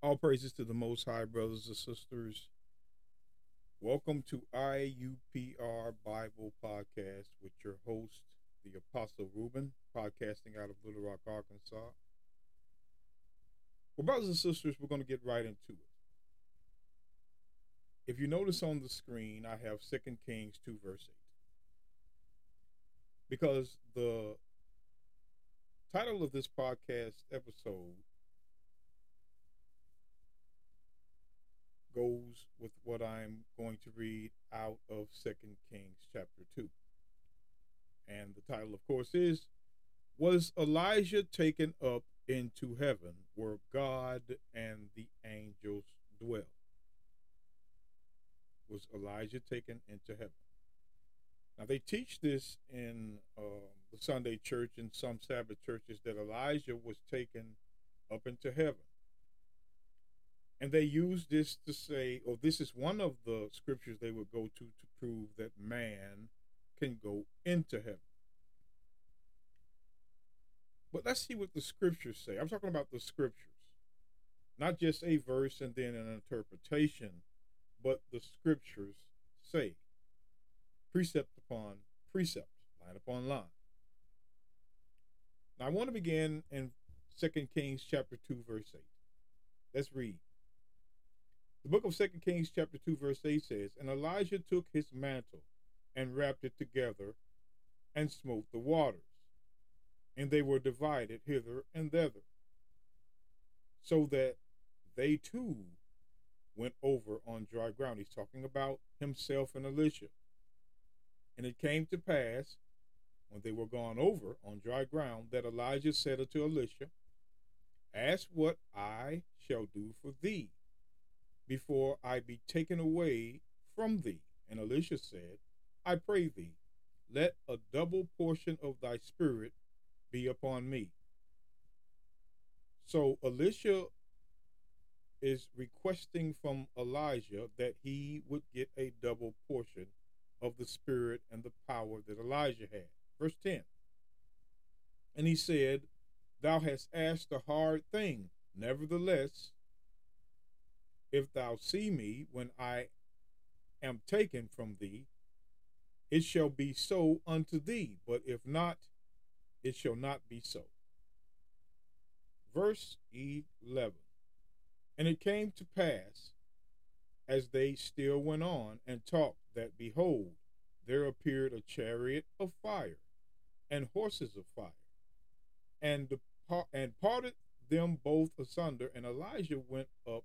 All praises to the Most High, brothers and sisters. Welcome to IUPR Bible Podcast with your host, the Apostle Reuben, podcasting out of Little Rock, Arkansas. Well, brothers and sisters, we're going to get right into it. If you notice on the screen, I have 2 Kings 2, verse 8. Because the title of this podcast episode goes with what I'm going to read out of Second Kings chapter 2. And the title, of course, is Was Elijah Taken Up into Heaven, where God and the angels dwell? Was Elijah taken into heaven? Now, they teach this in uh, the Sunday church and some Sabbath churches that Elijah was taken up into heaven. And they use this to say, or this is one of the scriptures they would go to to prove that man can go into heaven. But let's see what the scriptures say. I'm talking about the scriptures, not just a verse and then an interpretation, but the scriptures say, precept upon precept, line upon line. Now I want to begin in 2 Kings chapter 2, verse 8. Let's read. The book of Second Kings, chapter 2, verse 8 says, And Elijah took his mantle and wrapped it together and smote the waters, and they were divided hither and thither, so that they too went over on dry ground. He's talking about himself and Elisha. And it came to pass, when they were gone over on dry ground, that Elijah said unto Elisha, Ask what I shall do for thee before I be taken away from thee. And Elisha said, I pray thee, let a double portion of thy spirit be upon me. So Elisha is requesting from Elijah that he would get a double portion of the spirit and the power that Elijah had. Verse 10. And he said, Thou hast asked a hard thing. Nevertheless, if thou see me when I am taken from thee, it shall be so unto thee, but if not, it shall not be so. Verse 11 And it came to pass, as they still went on and talked, that behold, there appeared a chariot of fire and horses of fire, and, depart- and parted them both asunder, and Elijah went up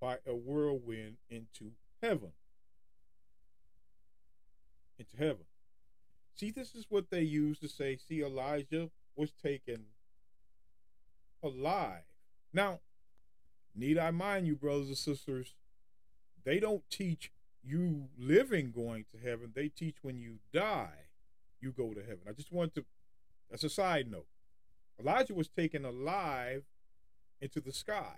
by a whirlwind into heaven. Into heaven. See, this is what they use to say, see, Elijah was taken alive. Now, need I mind you, brothers and sisters, they don't teach you living going to heaven. They teach when you die, you go to heaven. I just want to, that's a side note. Elijah was taken alive into the sky.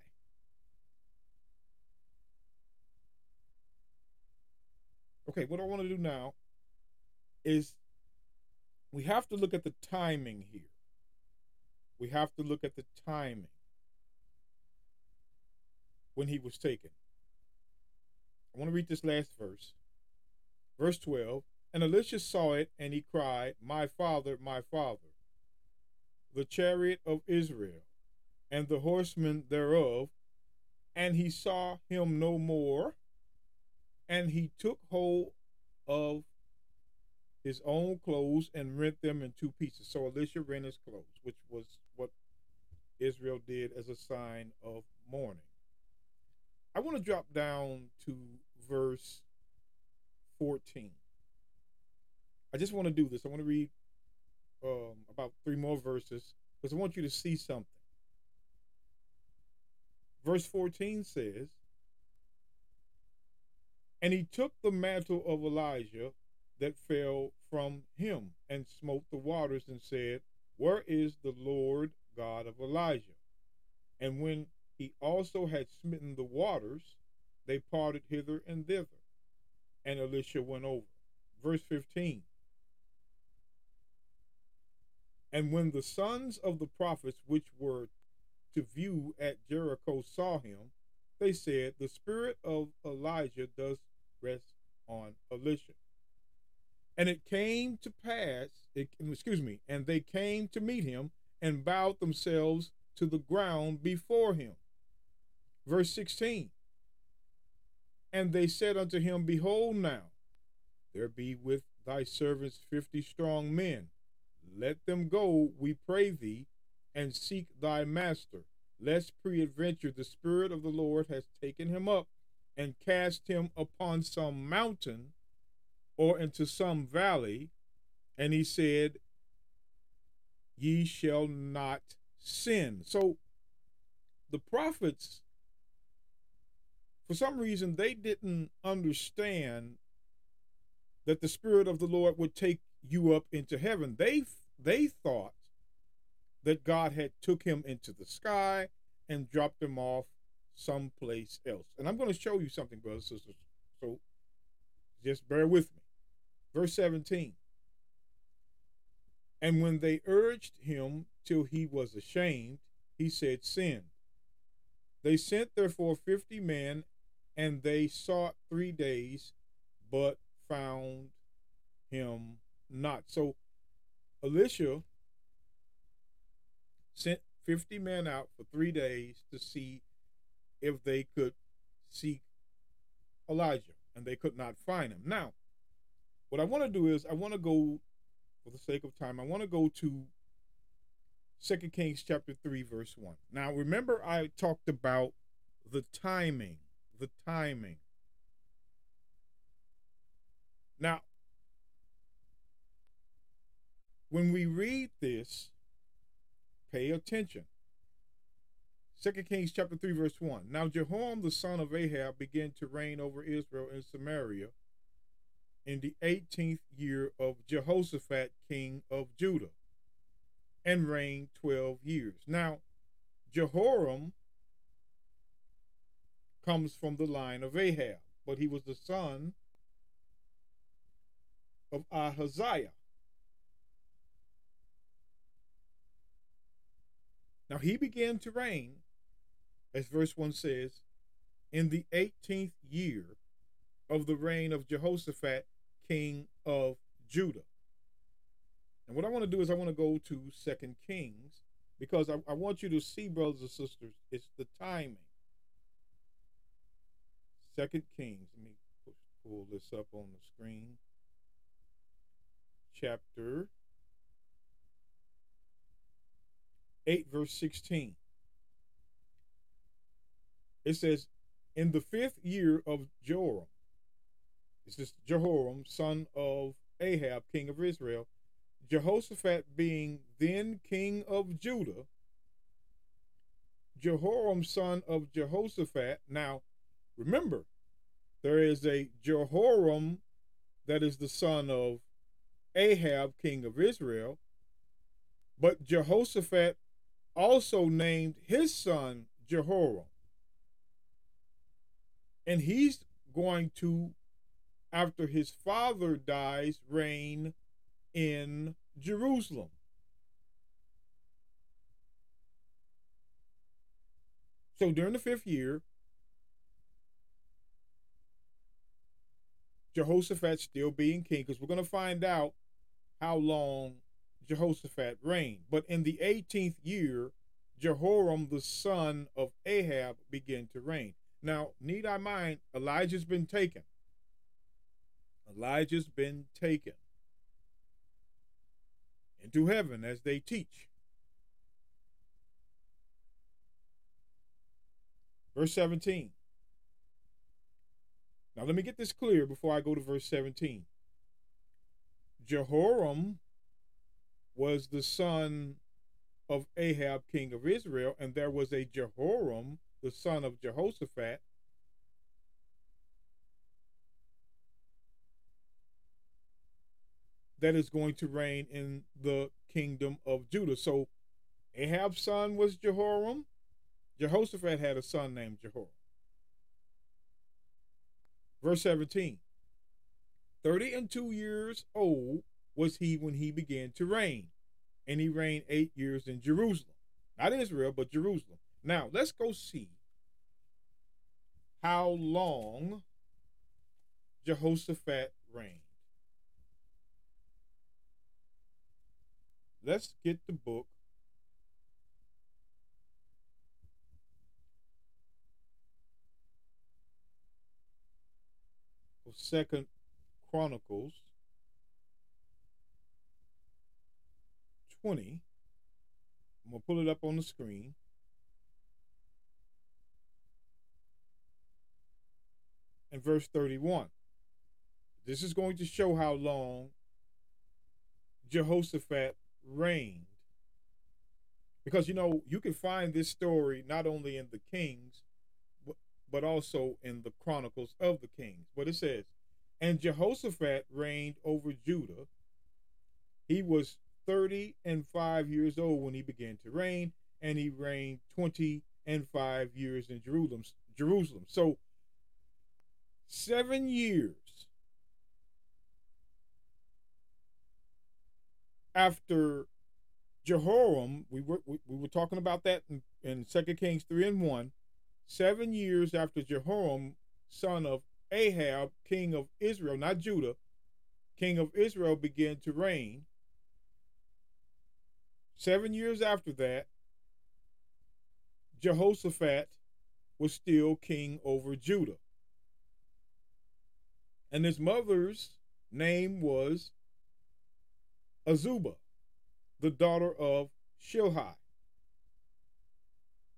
Okay, what I want to do now is we have to look at the timing here. We have to look at the timing when he was taken. I want to read this last verse. Verse 12 And Elisha saw it, and he cried, My father, my father, the chariot of Israel, and the horsemen thereof. And he saw him no more and he took hold of his own clothes and rent them in two pieces. So Elisha rent his clothes, which was what Israel did as a sign of mourning. I want to drop down to verse 14. I just want to do this. I want to read um, about three more verses because I want you to see something. Verse 14 says, and he took the mantle of Elijah that fell from him and smote the waters and said, Where is the Lord God of Elijah? And when he also had smitten the waters, they parted hither and thither. And Elisha went over. Verse 15. And when the sons of the prophets which were to view at Jericho saw him, they said, The spirit of Elijah does rest on Elisha. And it came to pass, it, excuse me, and they came to meet him and bowed themselves to the ground before him. Verse 16 And they said unto him, Behold, now there be with thy servants fifty strong men. Let them go, we pray thee, and seek thy master, lest peradventure the Spirit of the Lord has taken him up and cast him upon some mountain or into some valley. And he said, Ye shall not sin. So the prophets, for some reason, they didn't understand that the Spirit of the Lord would take you up into heaven. They they thought that God had took him into the sky and dropped him off someplace else. And I'm going to show you something, brothers and sisters. So just bear with me. Verse 17. And when they urged him till he was ashamed, he said, Sin. They sent therefore fifty men, and they sought three days, but found him not. So Elisha sent 50 men out for three days to see if they could seek Elijah, and they could not find him. Now, what I want to do is I want to go, for the sake of time, I want to go to Second Kings chapter 3, verse 1. Now, remember, I talked about the timing, the timing. Now, when we read this, pay attention. Second Kings chapter 3, verse 1. Now Jehoram the son of Ahab began to reign over Israel in Samaria in the 18th year of Jehoshaphat, king of Judah, and reigned 12 years. Now, Jehoram comes from the line of Ahab, but he was the son of Ahaziah. Now he began to reign as verse 1 says, in the 18th year of the reign of Jehoshaphat, king of Judah. And what I want to do is I want to go to Second Kings because I, I want you to see, brothers and sisters, it's the timing. Second Kings. Let me pull this up on the screen. Chapter 8, verse 16 it says, in the fifth year of Joram, this is Jehoram, son of Ahab, king of Israel, Jehoshaphat being then king of Judah, Jehoram, son of Jehoshaphat. Now, remember, there is a Jehoram that is the son of Ahab, king of Israel, but Jehoshaphat also named his son Jehoram and he's going to after his father dies reign in Jerusalem. So during the fifth year, Jehoshaphat still being king, because we're going to find out how long Jehoshaphat reigned. But in the 18th year, Jehoram, the son of Ahab, began to reign. Now, need I mind, Elijah's been taken. Elijah's been taken into heaven as they teach. Verse 17. Now, let me get this clear before I go to verse 17. Jehoram was the son of Ahab, king of Israel, and there was a Jehoram the son of Jehoshaphat, that is going to reign in the kingdom of Judah. So Ahab's son was Jehoram. Jehoshaphat had a son named Jehoram. Verse 17 30 and two years old was he when he began to reign, and he reigned eight years in Jerusalem. Not Israel, but Jerusalem. Now, let's go see how long Jehoshaphat reigned. Let's get the book of Second Chronicles 20. I'm going to pull it up on the screen. And verse 31. This is going to show how long Jehoshaphat reigned. Because, you know, you can find this story not only in the Kings, but also in the Chronicles of the Kings. But it says, And Jehoshaphat reigned over Judah. He was 30 and 5 years old when he began to reign, and he reigned 20 and 5 years in Jerusalem. Jerusalem. So, seven years after Jehoram, we were we, we were talking about that in, in 2 Kings 3 and 1. Seven years after Jehoram, son of Ahab, king of Israel, not Judah, king of Israel, began to reign, Seven years after that, Jehoshaphat was still king over Judah. And his mother's name was Azubah, the daughter of Shilhi.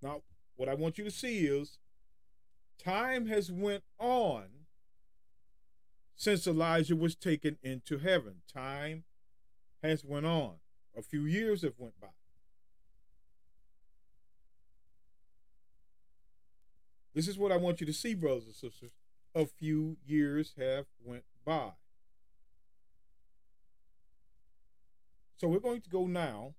Now, what I want you to see is time has went on since Elijah was taken into heaven. Time has went on. A few years have went by. This is what I want you to see, brothers and sisters. A few years have went by. So we're going to go now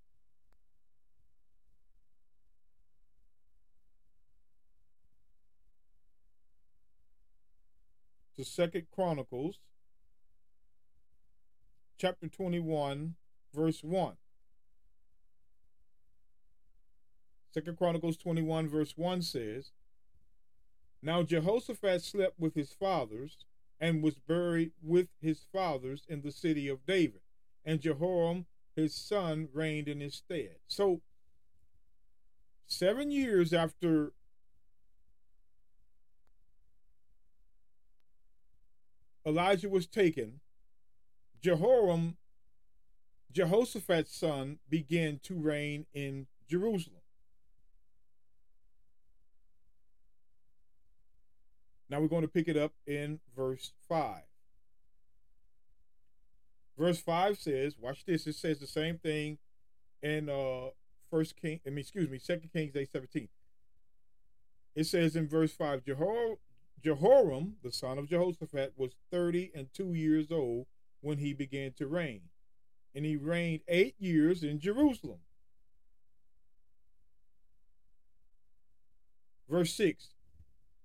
to Second Chronicles chapter 21 verse 1. Second Chronicles 21, verse 1 says, Now Jehoshaphat slept with his fathers and was buried with his fathers in the city of David, and Jehoram his son reigned in his stead. So, seven years after Elijah was taken, Jehoram Jehoshaphat's son began to reign in Jerusalem. Now we're going to pick it up in verse 5. Verse 5 says, watch this, it says the same thing in uh first king, I mean excuse me, second Kings 8 17. It says in verse 5, Jehor, Jehoram, the son of Jehoshaphat, was 30 and 2 years old when he began to reign and he reigned eight years in Jerusalem. Verse 6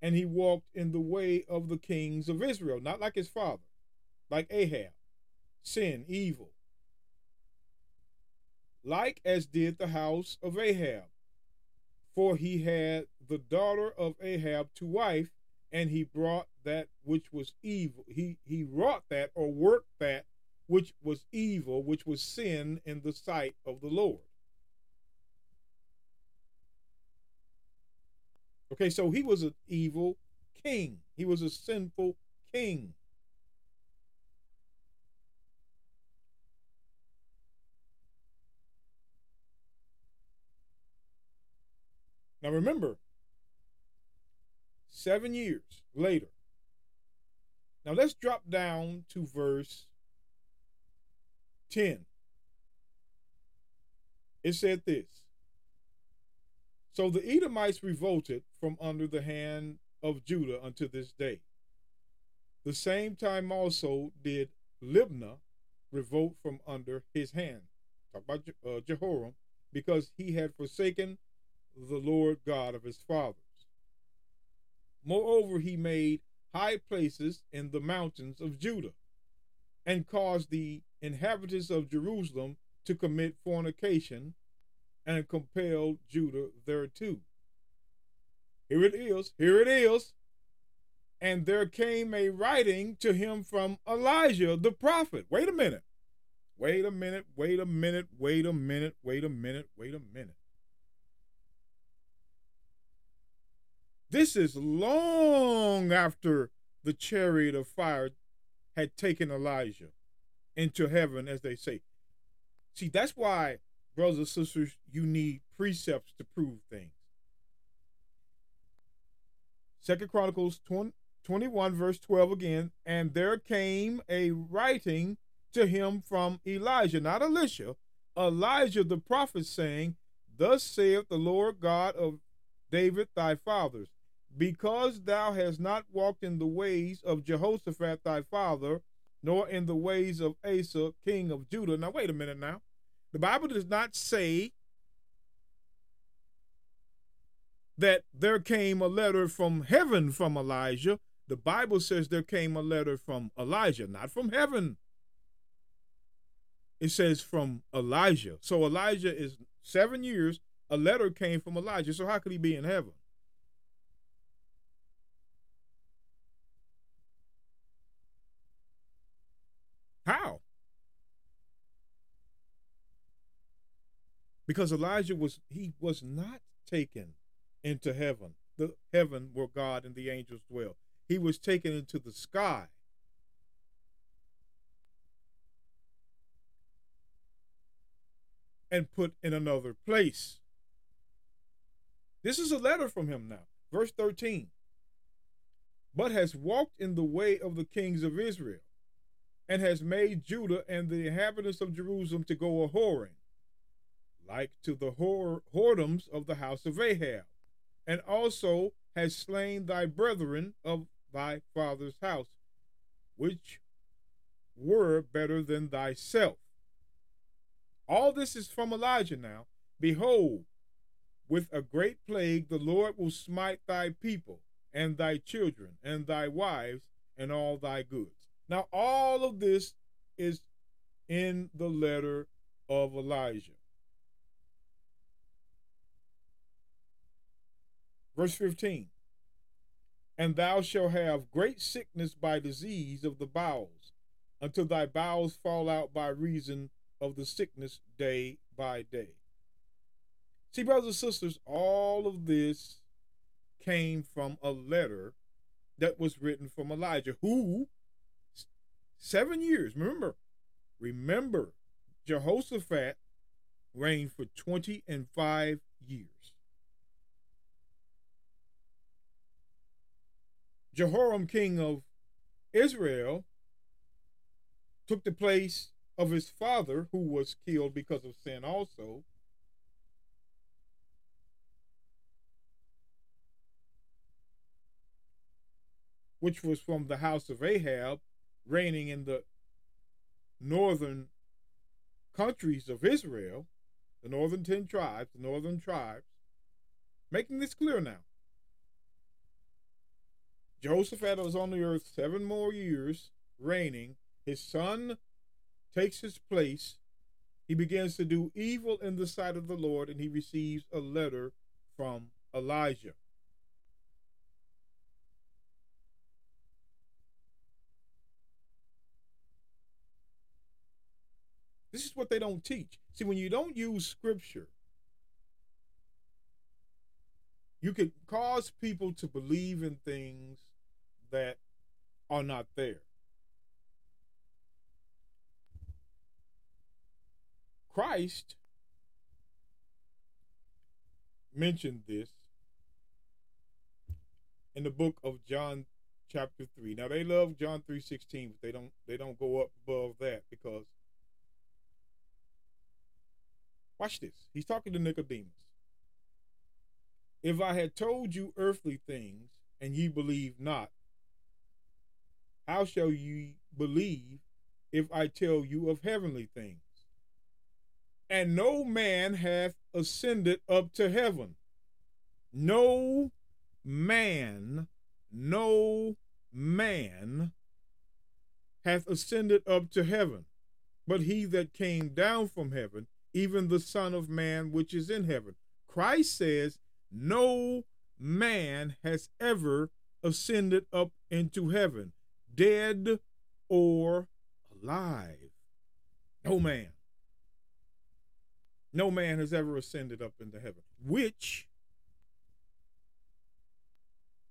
And he walked in the way of the kings of Israel, not like his father, like Ahab, sin, evil, like as did the house of Ahab. For he had the daughter of Ahab to wife, and he brought that which was evil. He he wrought that or worked that which was evil, which was sin in the sight of the Lord. Okay, so he was an evil king, he was a sinful king. Now remember, seven years later. Now let's drop down to verse 10. It said this So the Edomites revolted from under the hand of Judah unto this day. The same time also did Libnah revolt from under his hand. Talk about uh, Jehoram, because he had forsaken the Lord God of his fathers. Moreover, he made high places in the mountains of Judah and caused the inhabitants of Jerusalem to commit fornication and compelled Judah thereto. Here it is. Here it is. and there came a writing to him from Elijah the prophet. Wait a minute. Wait a minute. Wait a minute. Wait a minute. Wait a minute. Wait a minute. This is long after the chariot of fire had taken Elijah into heaven, as they say. See, that's why, brothers and sisters, you need precepts to prove things. Second Chronicles 20, 21, verse 12 again. And there came a writing to him from Elijah, not Elisha, Elijah the prophet, saying, Thus saith the Lord God of David thy fathers, because thou hast not walked in the ways of Jehoshaphat thy father, nor in the ways of Asa, king of Judah. Now, wait a minute now. The Bible does not say that there came a letter from heaven from Elijah. The Bible says there came a letter from Elijah, not from heaven. It says from Elijah. So Elijah is seven years. A letter came from Elijah. So how could he be in heaven? How? Because Elijah was he was not taken into heaven, the heaven where God and the angels dwell. He was taken into the sky. And put in another place. This is a letter from him now. Verse 13. But has walked in the way of the kings of Israel, and has made Judah and the inhabitants of Jerusalem to go a whoring, like to the whore, whoredoms of the house of Ahab, and also has slain thy brethren of thy father's house, which were better than thyself. All this is from Elijah now. Behold, with a great plague the Lord will smite thy people, and thy children, and thy wives, and all thy goods. Now, all of this is in the letter of Elijah. Verse 15 And thou shalt have great sickness by disease of the bowels, until thy bowels fall out by reason of the sickness day by day. See, brothers and sisters, all of this came from a letter that was written from Elijah, who seven years, remember, remember, Jehoshaphat reigned for 20 and five years. Jehoram, king of Israel, took the place of his father, who was killed because of sin also. Which was from the house of Ahab, reigning in the northern countries of Israel, the northern 10 tribes, the northern tribes, making this clear now. Jehoshaphat was on the earth seven more years, reigning. His son takes his place. He begins to do evil in the sight of the Lord, and he receives a letter from Elijah. This is what they don't teach. See, when you don't use scripture, you can cause people to believe in things that are not there. Christ mentioned this in the book of John chapter 3. Now they love John 3:16, but they don't they don't go up above that because Watch this. He's talking to Nicodemus. If I had told you earthly things and ye believe not, how shall ye believe if I tell you of heavenly things? And no man hath ascended up to heaven. No man, no man hath ascended up to heaven, but he that came down from heaven, even the Son of Man which is in heaven. Christ says, No man has ever ascended up into heaven, dead or alive. No man. No man has ever ascended up into heaven, which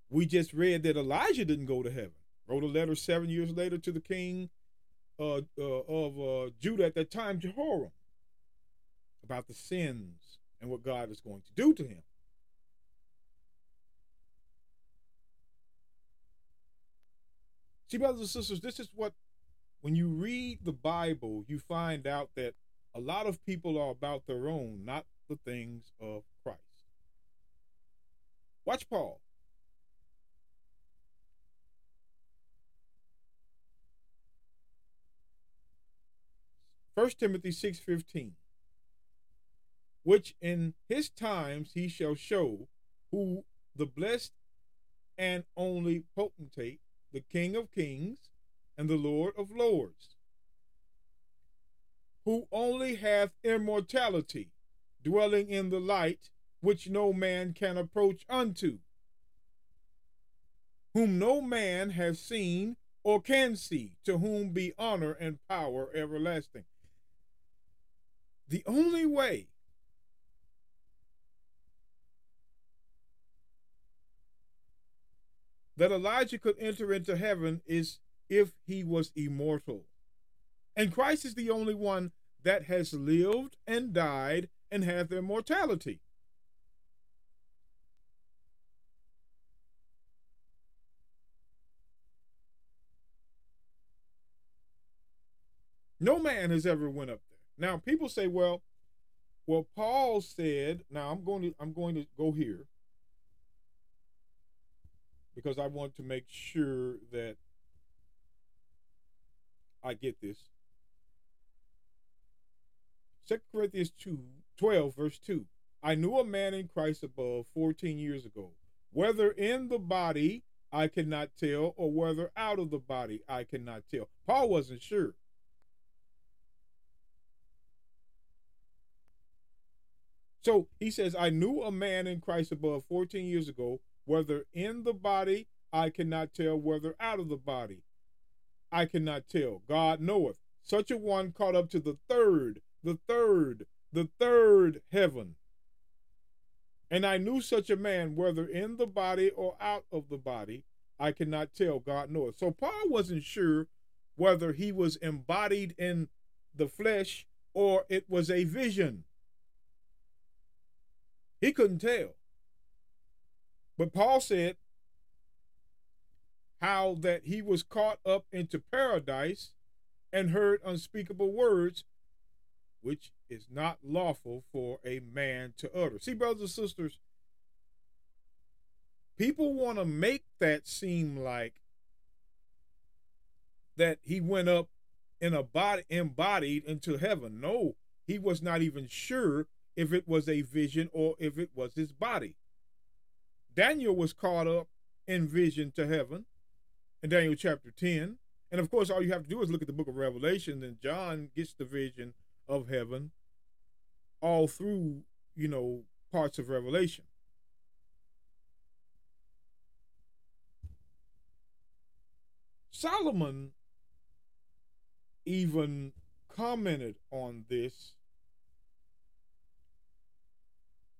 we just read that Elijah didn't go to heaven. Wrote a letter seven years later to the king uh, uh, of uh, Judah at that time, Jehoram, about the sins and what God is going to do to him. See, brothers and sisters, this is what, when you read the Bible, you find out that a lot of people are about their own, not the things of Christ. Watch Paul. 1 Timothy 6:15 which in his times he shall show who the blessed and only potentate the king of kings and the lord of lords who only hath immortality dwelling in the light which no man can approach unto whom no man has seen or can see to whom be honor and power everlasting. The only way that Elijah could enter into heaven is if he was immortal. And Christ is the only one that has lived and died and hath immortality. No man has ever went up there. Now people say, well, well, Paul said, now I'm going to I'm going to go here because I want to make sure that I get this. 2 Corinthians 2, 12, verse 2. I knew a man in Christ above 14 years ago, whether in the body I cannot tell, or whether out of the body I cannot tell. Paul wasn't sure. So he says, I knew a man in Christ above 14 years ago, whether in the body, I cannot tell, whether out of the body, I cannot tell. God knoweth. Such a one caught up to the third, the third, the third heaven. And I knew such a man, whether in the body or out of the body, I cannot tell. God knoweth. So Paul wasn't sure whether he was embodied in the flesh or it was a vision. He couldn't tell. But Paul said how that he was caught up into paradise and heard unspeakable words, which is not lawful for a man to utter. See, brothers and sisters, people want to make that seem like that he went up in a body embodied into heaven. No, he was not even sure if it was a vision or if it was his body. Daniel was caught up in vision to heaven in Daniel chapter 10. And of course, all you have to do is look at the book of Revelation, and John gets the vision of heaven all through, you know, parts of Revelation. Solomon even commented on this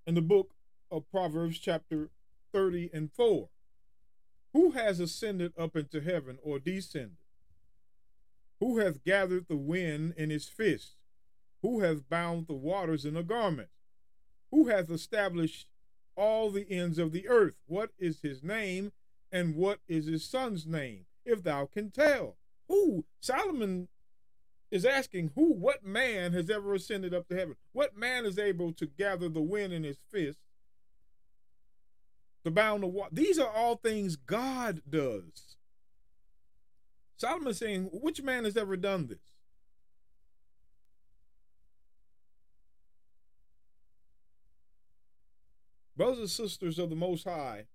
in the book of Proverbs, chapter 30 and 4. Who has ascended up into heaven or descended? Who hath gathered the wind in his fist? Who hath bound the waters in a garment? Who hath established all the ends of the earth? What is his name, and what is his son's name, if thou can tell? Who? Solomon is asking who, what man has ever ascended up to heaven? What man is able to gather the wind in his fist, to bound the water? These are all things God does. Solomon saying, which man has ever done this? Brothers and sisters of the Most High,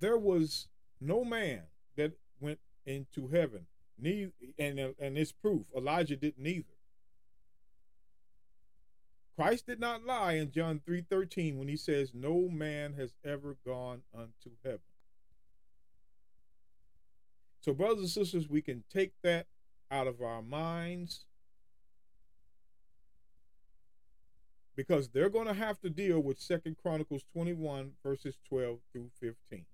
there was no man that went into heaven Neither, and and it's proof. Elijah didn't either. Christ did not lie in John 3:13 when he says no man has ever gone unto heaven. So brothers and sisters, we can take that out of our minds because they're going to have to deal with Second Chronicles 21 verses 12 through 15.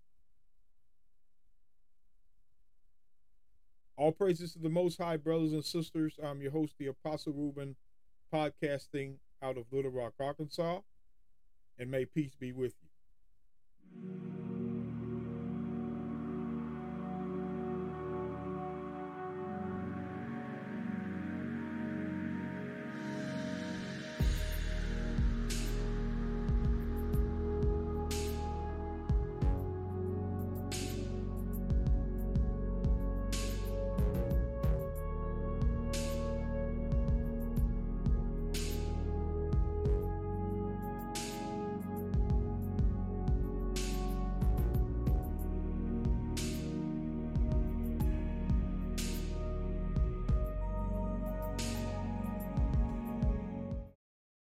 All praises to the Most High, brothers and sisters. I'm your host, the Apostle Reuben, podcasting out of Little Rock, Arkansas. And may peace be with you.